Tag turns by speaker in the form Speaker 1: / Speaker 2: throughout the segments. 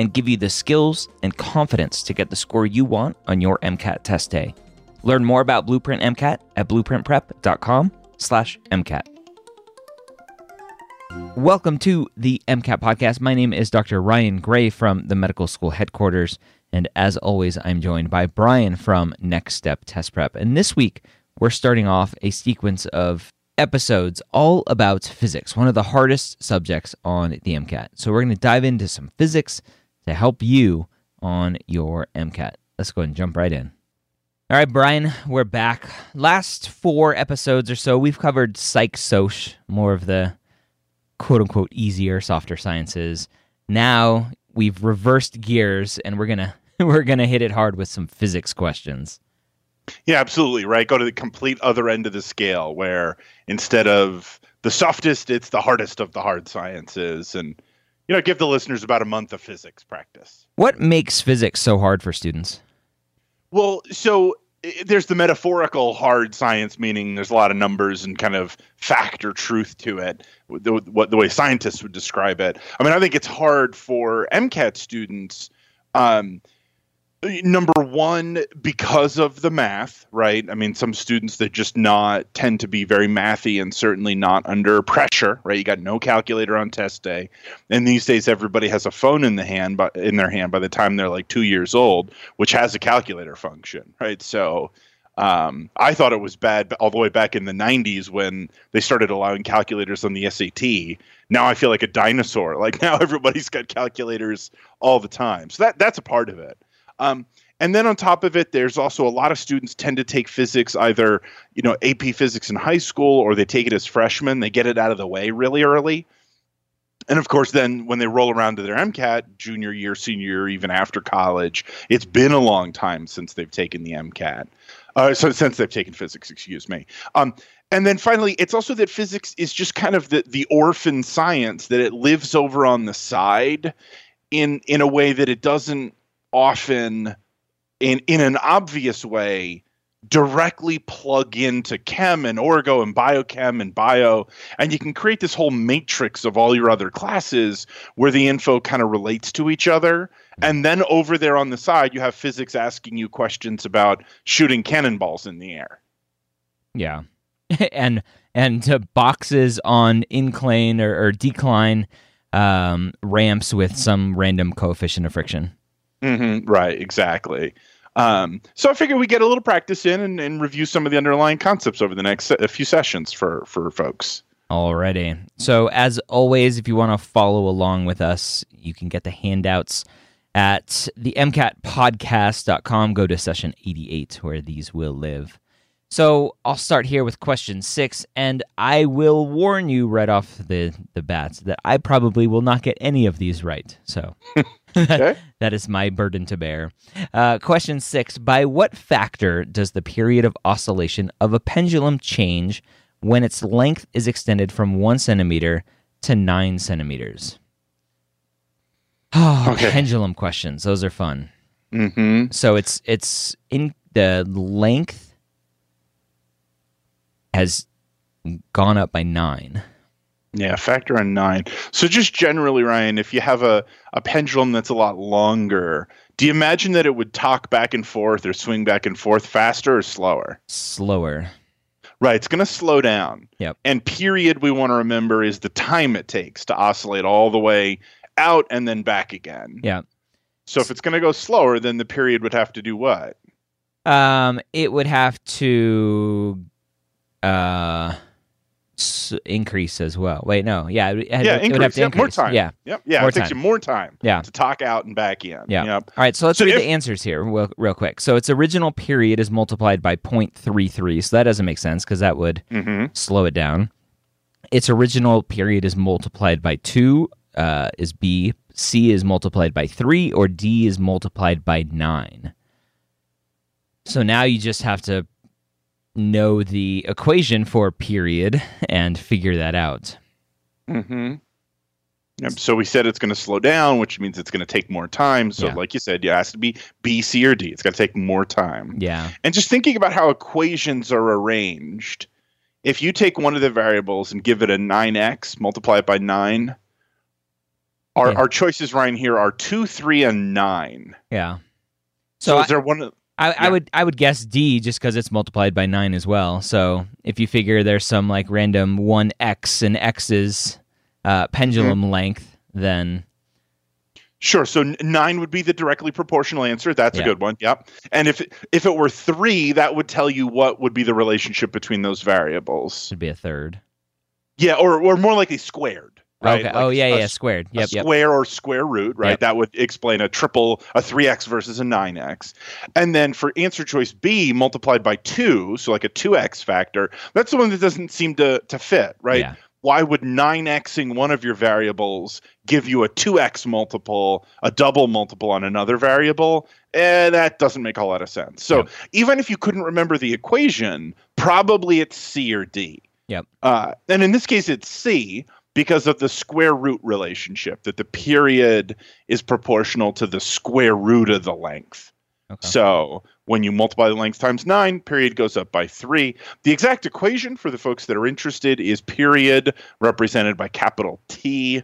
Speaker 1: and give you the skills and confidence to get the score you want on your MCAT test day. Learn more about Blueprint MCAT at blueprintprep.com/mcat. Welcome to the MCAT podcast. My name is Dr. Ryan Gray from the medical school headquarters, and as always, I'm joined by Brian from Next Step Test Prep. And this week, we're starting off a sequence of episodes all about physics, one of the hardest subjects on the MCAT. So we're going to dive into some physics to help you on your MCAT. Let's go ahead and jump right in. All right, Brian, we're back. Last four episodes or so, we've covered psych soc, more of the quote unquote easier, softer sciences. Now we've reversed gears and we're gonna we're gonna hit it hard with some physics questions.
Speaker 2: Yeah, absolutely. Right. Go to the complete other end of the scale where instead of the softest, it's the hardest of the hard sciences. And you know, give the listeners about a month of physics practice.
Speaker 1: What makes physics so hard for students?
Speaker 2: Well, so there's the metaphorical hard science, meaning there's a lot of numbers and kind of fact or truth to it, the, what the way scientists would describe it. I mean, I think it's hard for MCAT students. Um, number one because of the math right i mean some students that just not tend to be very mathy and certainly not under pressure right you got no calculator on test day and these days everybody has a phone in the hand but in their hand by the time they're like two years old which has a calculator function right so um, I thought it was bad all the way back in the 90s when they started allowing calculators on the SAT. Now I feel like a dinosaur. Like now everybody's got calculators all the time. So that that's a part of it. Um, and then on top of it, there's also a lot of students tend to take physics either, you know, AP physics in high school or they take it as freshmen. They get it out of the way really early. And of course, then when they roll around to their MCAT, junior year, senior year, even after college, it's been a long time since they've taken the MCAT. Uh, so since they've taken physics, excuse me. Um, and then finally, it's also that physics is just kind of the the orphan science that it lives over on the side, in in a way that it doesn't often in in an obvious way directly plug into chem and orgo and biochem and bio. And you can create this whole matrix of all your other classes where the info kind of relates to each other. And then over there on the side you have physics asking you questions about shooting cannonballs in the air.
Speaker 1: Yeah. And and boxes on incline or, or decline um, ramps with some random coefficient of friction
Speaker 2: Mm-hmm, right, exactly. Um, so I figure we get a little practice in and, and review some of the underlying concepts over the next a few sessions for for folks.
Speaker 1: Alrighty. So as always, if you want to follow along with us, you can get the handouts at the MCATpodcast.com. Go to session 88 where these will live. So I'll start here with question six, and I will warn you right off the, the bat that I probably will not get any of these right. So okay. that is my burden to bear. Uh, question six By what factor does the period of oscillation of a pendulum change when its length is extended from one centimeter to nine centimeters? Oh, okay. pendulum questions. Those are fun.
Speaker 2: Mm-hmm.
Speaker 1: So it's it's in the length has gone up by nine.
Speaker 2: Yeah, factor in nine. So just generally, Ryan, if you have a, a pendulum that's a lot longer, do you imagine that it would talk back and forth or swing back and forth faster or slower?
Speaker 1: Slower.
Speaker 2: Right, it's going to slow down.
Speaker 1: Yep.
Speaker 2: And period we want to remember is the time it takes to oscillate all the way out and then back again.
Speaker 1: Yeah.
Speaker 2: So if it's going to go slower, then the period would have to do what?
Speaker 1: Um, it would have to uh increase as well. Wait, no, yeah, it,
Speaker 2: yeah,
Speaker 1: it would have
Speaker 2: increase.
Speaker 1: to
Speaker 2: Yep, more time.
Speaker 1: Yeah,
Speaker 2: Yep. Yeah,
Speaker 1: More
Speaker 2: it takes you more time
Speaker 1: Yeah.
Speaker 2: to talk out and back in.
Speaker 1: Yeah.
Speaker 2: Yep.
Speaker 1: All right, so let's
Speaker 2: So
Speaker 1: read
Speaker 2: if-
Speaker 1: the answers here real, real quick. So its original period is multiplied by 0.33, so that doesn't make sense because that would
Speaker 2: hmm
Speaker 1: slow it down. Its original period is multiplied by 2, uh, is B. C is multiplied by 3, or D is multiplied by 9. So now you just have to know the equation for period and figure that out.
Speaker 2: hmm Yep. So we said it's going to slow down, which means it's going to take more time. So,
Speaker 1: Yeah.
Speaker 2: like you said, it has to be B, C, or D. It's going to take more time.
Speaker 1: Yeah.
Speaker 2: And just thinking about how equations are arranged, if you take one of the variables and give it a 9x, multiply it by 9, our,
Speaker 1: Yeah.
Speaker 2: our choices, Ryan, here are 2, 3, and 9.
Speaker 1: Yeah.
Speaker 2: So,
Speaker 1: So I-
Speaker 2: is there one?
Speaker 1: I, I would I would guess D just because it's multiplied by nine as well. So if you figure there's some like random one X and X's uh, pendulum
Speaker 2: Mm-hmm.
Speaker 1: length, then
Speaker 2: Sure. So 9 would be the directly proportional answer. That's
Speaker 1: Yeah.
Speaker 2: a good one. Yep. And if it, if it were 3, that would tell you what would be the relationship between those variables.
Speaker 1: should be a third.
Speaker 2: Yeah, or, or more likely squared. Right?
Speaker 1: okay.
Speaker 2: Like
Speaker 1: oh yeah,
Speaker 2: a
Speaker 1: yeah, squared.
Speaker 2: a
Speaker 1: Yep, yep.
Speaker 2: square or square root, right?
Speaker 1: Yep.
Speaker 2: That would explain a triple, a 3x versus a 9x. And then for answer choice B, multiplied by 2, so like a 2x factor, that's the one that doesn't seem to, to fit, right?
Speaker 1: Yeah.
Speaker 2: Why would 9xing one of your variables give you a 2x multiple, a double multiple on another variable? Eh, that doesn't make a lot of sense. So
Speaker 1: Yep.
Speaker 2: even if you couldn't remember the equation, probably it's C or D.
Speaker 1: Yep.
Speaker 2: Uh, and in this case, it's C because of the square root relationship, that the period is proportional to the square root of the length.
Speaker 1: Okay.
Speaker 2: So when you multiply the length times nine, period goes up by three. The exact equation for the folks that are interested is period represented by capital T.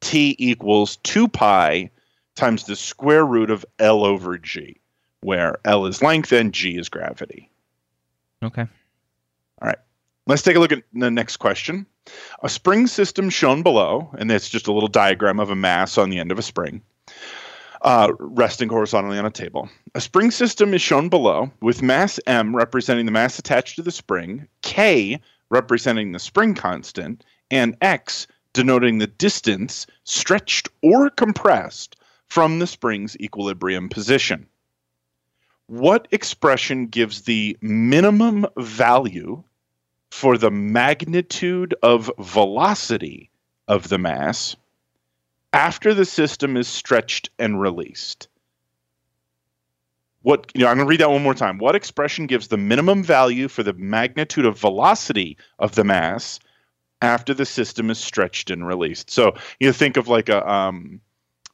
Speaker 2: T equals 2 pi times the square root of L over G, where L is length and G is gravity.
Speaker 1: Okay.
Speaker 2: Let's take a look at the next question. A spring system shown below, and it's just a little diagram of a mass on the end of a spring, uh, resting horizontally on a table. A spring system is shown below with mass m representing the mass attached to the spring, k representing the spring constant, and x denoting the distance stretched or compressed from the spring's equilibrium position. What expression gives the minimum value for the magnitude of velocity of the mass after the system is stretched and released. What you know, I'm going to read that one more time. What expression gives the minimum value for the magnitude of velocity of the mass after the system is stretched and released? So you think of like a um,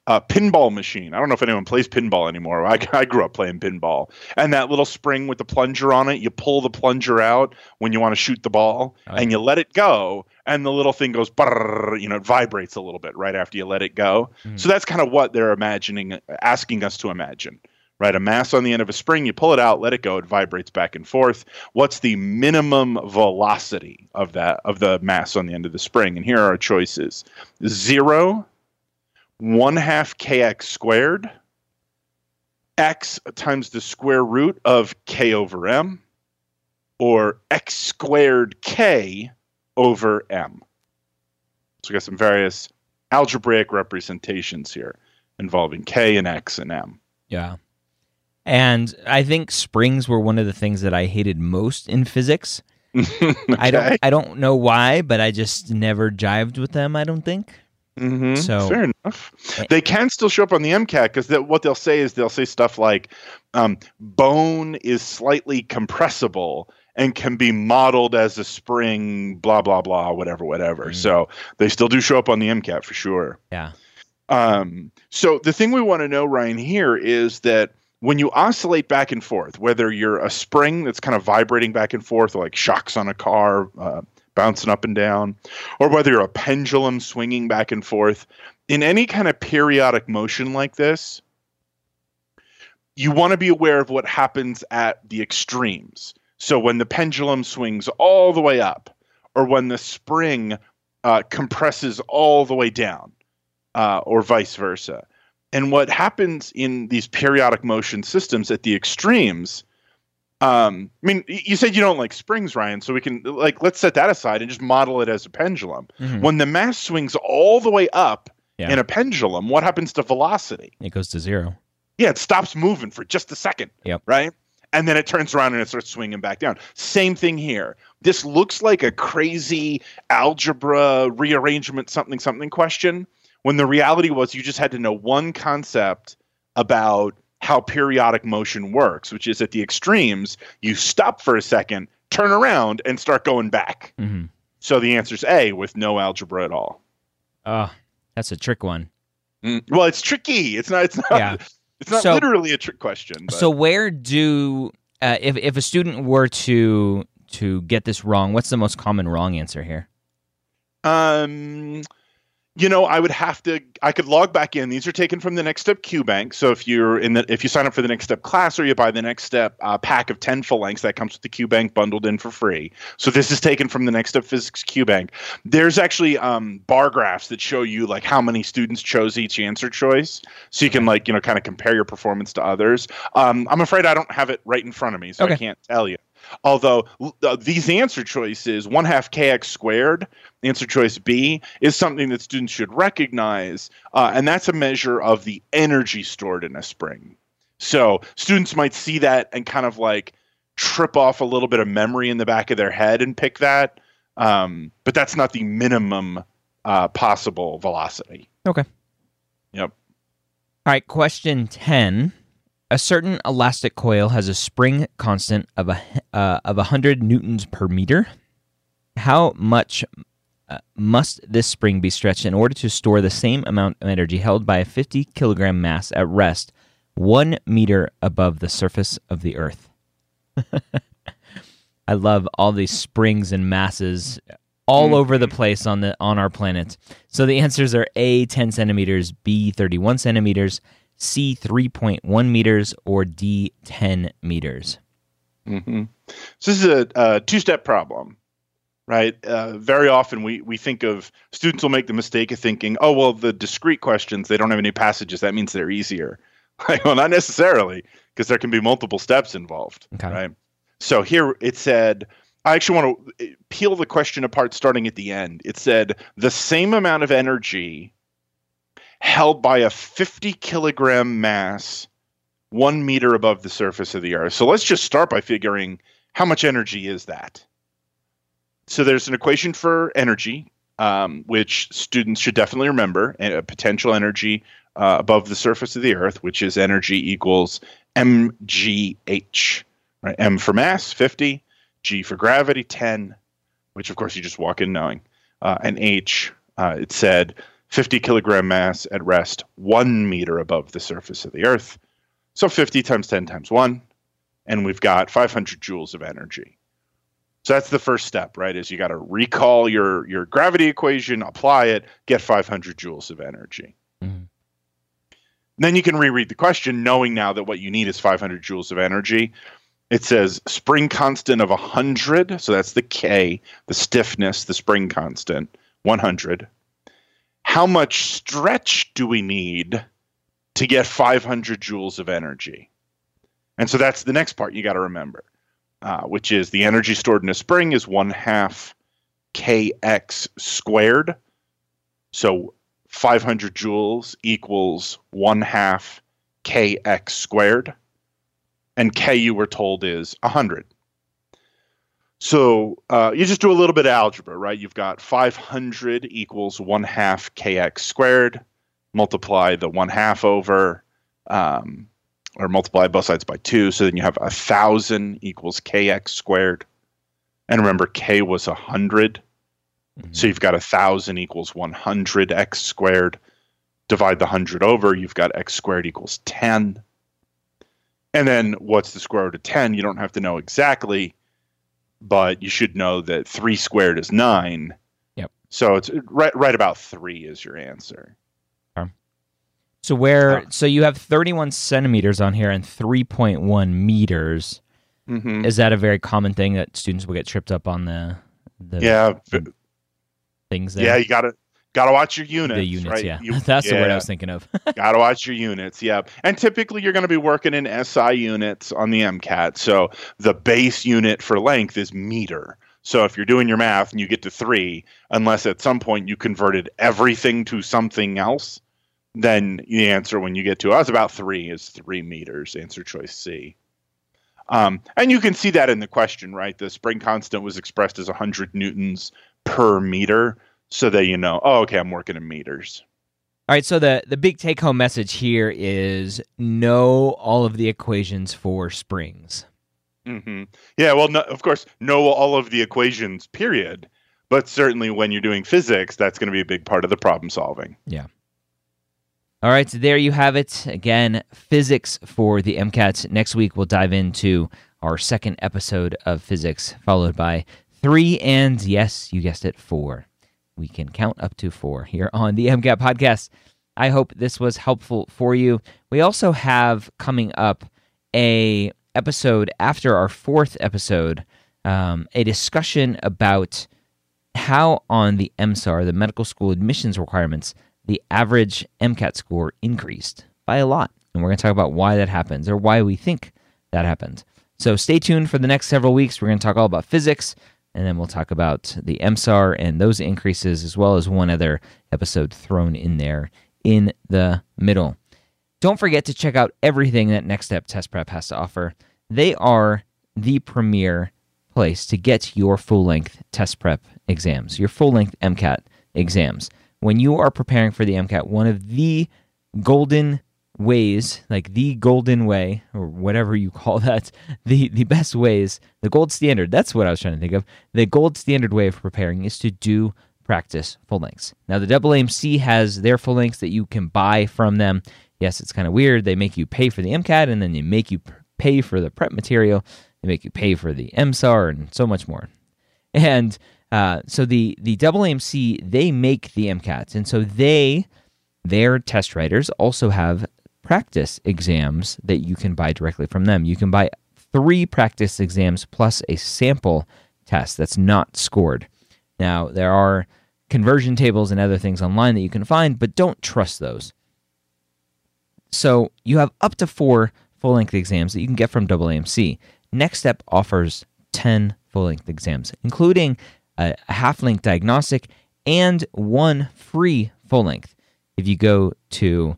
Speaker 2: a pinball machine. I don't know if anyone plays pinball anymore. I, I grew up playing pinball. And that little spring with the plunger on it, you pull the plunger out when you want to shoot the ball
Speaker 1: Oh,
Speaker 2: and you let it go. And the little thing goes, you know, it vibrates a little bit right after you let it go.
Speaker 1: Mhm.
Speaker 2: So that's kind of what they're imagining, asking us to imagine. Right, a mass on the end of a spring, you pull it out, let it go, it vibrates back and forth. What's the minimum velocity of that of the mass on the end of the spring? And here are our choices: zero, one half kx squared, x times the square root of k over m, or x squared k over m. So we got some various algebraic representations here involving k and x and m.
Speaker 1: Yeah. And I think springs were one of the things that I hated most in physics. I don't I don't know why, but I just never jived with them, I don't think.
Speaker 2: Mhm.
Speaker 1: So-
Speaker 2: fair enough. They can still show up on the MCAT because what they'll say is they'll say stuff like um, bone is slightly compressible and can be modeled as a spring, blah blah blah, whatever, whatever.
Speaker 1: Mhm.
Speaker 2: So they still do show up on the MCAT for sure.
Speaker 1: Yeah.
Speaker 2: Um, so the thing we want to know, Ryan, here is that when you oscillate back and forth, whether you're a spring that's kind of vibrating back and forth, or like shocks on a car, uh, bouncing up and down, or whether you're a pendulum swinging back and forth, in any kind of periodic motion like this, you want to be aware of what happens at the extremes. So when the pendulum swings all the way up, or when the spring uh, compresses all the way down, uh, or vice versa. And what happens in these periodic motion systems at the extremes Um, I mean, you said you don't like springs, Ryan, so we can like let's set that aside and just model it as a pendulum.
Speaker 1: Mhm.
Speaker 2: When the mass swings all the way up
Speaker 1: Yeah.
Speaker 2: in a pendulum, what happens to velocity?
Speaker 1: It goes to zero.
Speaker 2: Yeah, it stops moving for just a second.
Speaker 1: Yep.
Speaker 2: Right? And then it turns around and it starts swinging back down. Same thing here. This looks like a crazy algebra rearrangement something something question when the reality was you just had to know one concept about how periodic motion works, which is at the extremes, you stop for a second, turn around, and start going back.
Speaker 1: Mm-hmm.
Speaker 2: So the answer's A with no algebra at all.
Speaker 1: Oh, that's a trick one.
Speaker 2: Mm, Well, it's tricky. It's not. It's not.
Speaker 1: Yeah.
Speaker 2: It's not
Speaker 1: So-
Speaker 2: literally a trick question. but-
Speaker 1: So where do uh, if if a student were to to get this wrong, what's the most common wrong answer here?
Speaker 2: Um, you know, I would have to. I could log back in. These are taken from the Next Step Q Bank. So if you're in the, if you sign up for the Next Step class or you buy the Next Step uh, pack of ten full lengths, that comes with the Q Bank bundled in for free. So this is taken from the Next Step Physics Q Bank. There's actually um, bar graphs that show you like how many students chose each answer choice, so you can like you know kind of compare your performance to others. Um, I'm afraid I don't have it right in front of me, so I can't tell you. Although uh, these answer choices, one half kx squared, answer choice B, is something that students should recognize, uh, and that's a measure of the energy stored in a spring. So students might see that and kind of like trip off a little bit of memory in the back of their head and pick that, um, but that's not the minimum uh, possible velocity.
Speaker 1: Okay.
Speaker 2: Yep.
Speaker 1: All right, question 10. A certain elastic coil has a spring constant of a uh, of 100 newtons per meter. How much uh, must this spring be stretched in order to store the same amount of energy held by a 50 kilogram mass at rest 1 meter above the surface of the earth? I love all these springs and masses all over the place on the on our planet. So the answers are A 10 centimeters, B 31 centimeters, C 3.1 meters, or D 10 meters.
Speaker 2: hmm So this is a, a two-step problem, right? Uh, very often we we think of students will make the mistake of thinking, oh well, the discrete questions they don't have any passages. That means they're easier. Like, well, not necessarily, because there can be multiple steps involved,
Speaker 1: Okay.
Speaker 2: right? So here it said. I actually want to peel the question apart starting at the end. It said the same amount of energy held by a 50 kilogram mass one meter above the surface of the earth. So let's just start by figuring how much energy is that. So there's an equation for energy, um, which students should definitely remember: a potential energy uh, above the surface of the earth, which is energy equals mgh. Right, m for mass, 50, g for gravity, 10, which of course you just walk in knowing, uh, and h. Uh, it said 50 kilogram mass at rest, one meter above the surface of the earth. So 50 times 10 times 1, and we've got 500 joules of energy. So that's the first step, right? Is you got to recall your your gravity equation, apply it, get 500 joules of energy.
Speaker 1: Mm-hmm.
Speaker 2: Then you can reread the question knowing now that what you need is 500 joules of energy. It says spring constant of 100, so that's the K, the stiffness, the spring constant, 100. How much stretch do we need to get 500 joules of energy? And so that's the next part you got to remember, uh, which is the energy stored in a spring is one half kx squared. So 500 joules equals one half kx squared. And k you were told is 100. So uh, you just do a little bit of algebra, right? You've got 500 equals one half kx squared. Multiply the one half over, um, or multiply both sides by two. So then you have a thousand equals kx squared. And remember, k was 100.
Speaker 1: Mhm.
Speaker 2: So you've got a thousand equals 100 x squared. Divide the 100 over, you've got x squared equals 10. And then what's the square root of 10? You don't have to know exactly, but you should know that 3 squared is 9.
Speaker 1: Yep.
Speaker 2: So it's right right about 3 is your answer. Okay.
Speaker 1: So where so you have 31 centimeters on here and 3.1 meters.
Speaker 2: Mm-hmm.
Speaker 1: Is that a very common thing that students will get tripped up on the the
Speaker 2: Yeah,
Speaker 1: things there?
Speaker 2: yeah, you got to Got to watch your units.
Speaker 1: The units,
Speaker 2: right?
Speaker 1: yeah.
Speaker 2: You-
Speaker 1: That's the word I was thinking of.
Speaker 2: Got to watch your units, yeah. And typically you're going to be working in SI units on the MCAT. So the base unit for length is meter. So if you're doing your math and you get to three, unless at some point you converted everything to something else, then the answer when you get to us about three is three meters. Answer choice C. Um, and you can see that in the question, right? The spring constant was expressed as 100 newtons per meter, so that you know, oh, okay, I'm working in meters.
Speaker 1: All right, so the the big take home message here is know all of the equations for springs.
Speaker 2: Mm-hmm. Yeah, well, no, of course, know all of the equations, period. But certainly when you're doing physics, that's going to be a big part of the problem solving. Yeah.
Speaker 1: All right, so there you have it. Again, physics for the MCAT. Next week, we'll dive into our second episode of physics, followed by three and, yes, you guessed it, four. We can count up to four here on the MCAT podcast. I hope this was helpful for you. We also have coming up a episode after our fourth episode, um, a discussion about how on the MSAR, the medical school admissions requirements, the average MCAT score increased by a lot. And we're going to talk about why that happens or why we think that happened. So stay tuned for the next several weeks. We're going to talk all about physics, and then we'll talk about the MSAR and those increases, as well as one other episode thrown in there in the middle. Don't forget to check out everything that Next Step Test Prep has to offer. They are the premier place to get your full length test prep exams, your full length MCAT exams. When you are preparing for the MCAT, one of the golden ways, like the golden way, or whatever you call that, the, the best ways, the gold standard, that's what I was trying to think of. The gold standard way of preparing is to do practice full lengths. Now, the AAMC has their full lengths that you can buy from them. Yes, it's kind of weird. They make you pay for the MCAT and then they make you pay for the prep material. They make you pay for the MSAR and so much more. And uh, so the the AAMC they make the MCATs, and so they their test writers also have practice exams that you can buy directly from them. You can buy three practice exams plus a sample test that's not scored. Now there are conversion tables and other things online that you can find, but don't trust those. So you have up to four full length exams that you can get from AAMC. Next Step offers 10 full length exams, including a half length diagnostic and one free full length. If you go to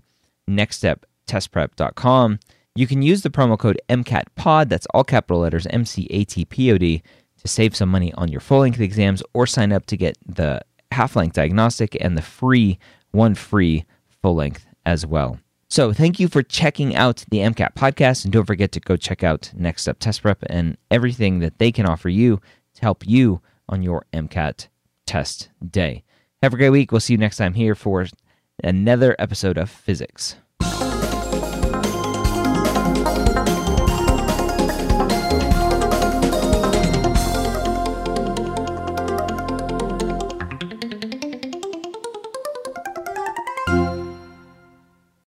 Speaker 1: nextsteptestprep.com, you can use the promo code MCATPOD, that's all capital letters M C A T P O D, to save some money on your full length exams or sign up to get the half length diagnostic and the free, one free full length as well. So, thank you for checking out the MCAT podcast. And don't forget to go check out Next Step Test Prep and everything that they can offer you to help you on your MCAT test day. Have a great week. We'll see you next time here for another episode of Physics.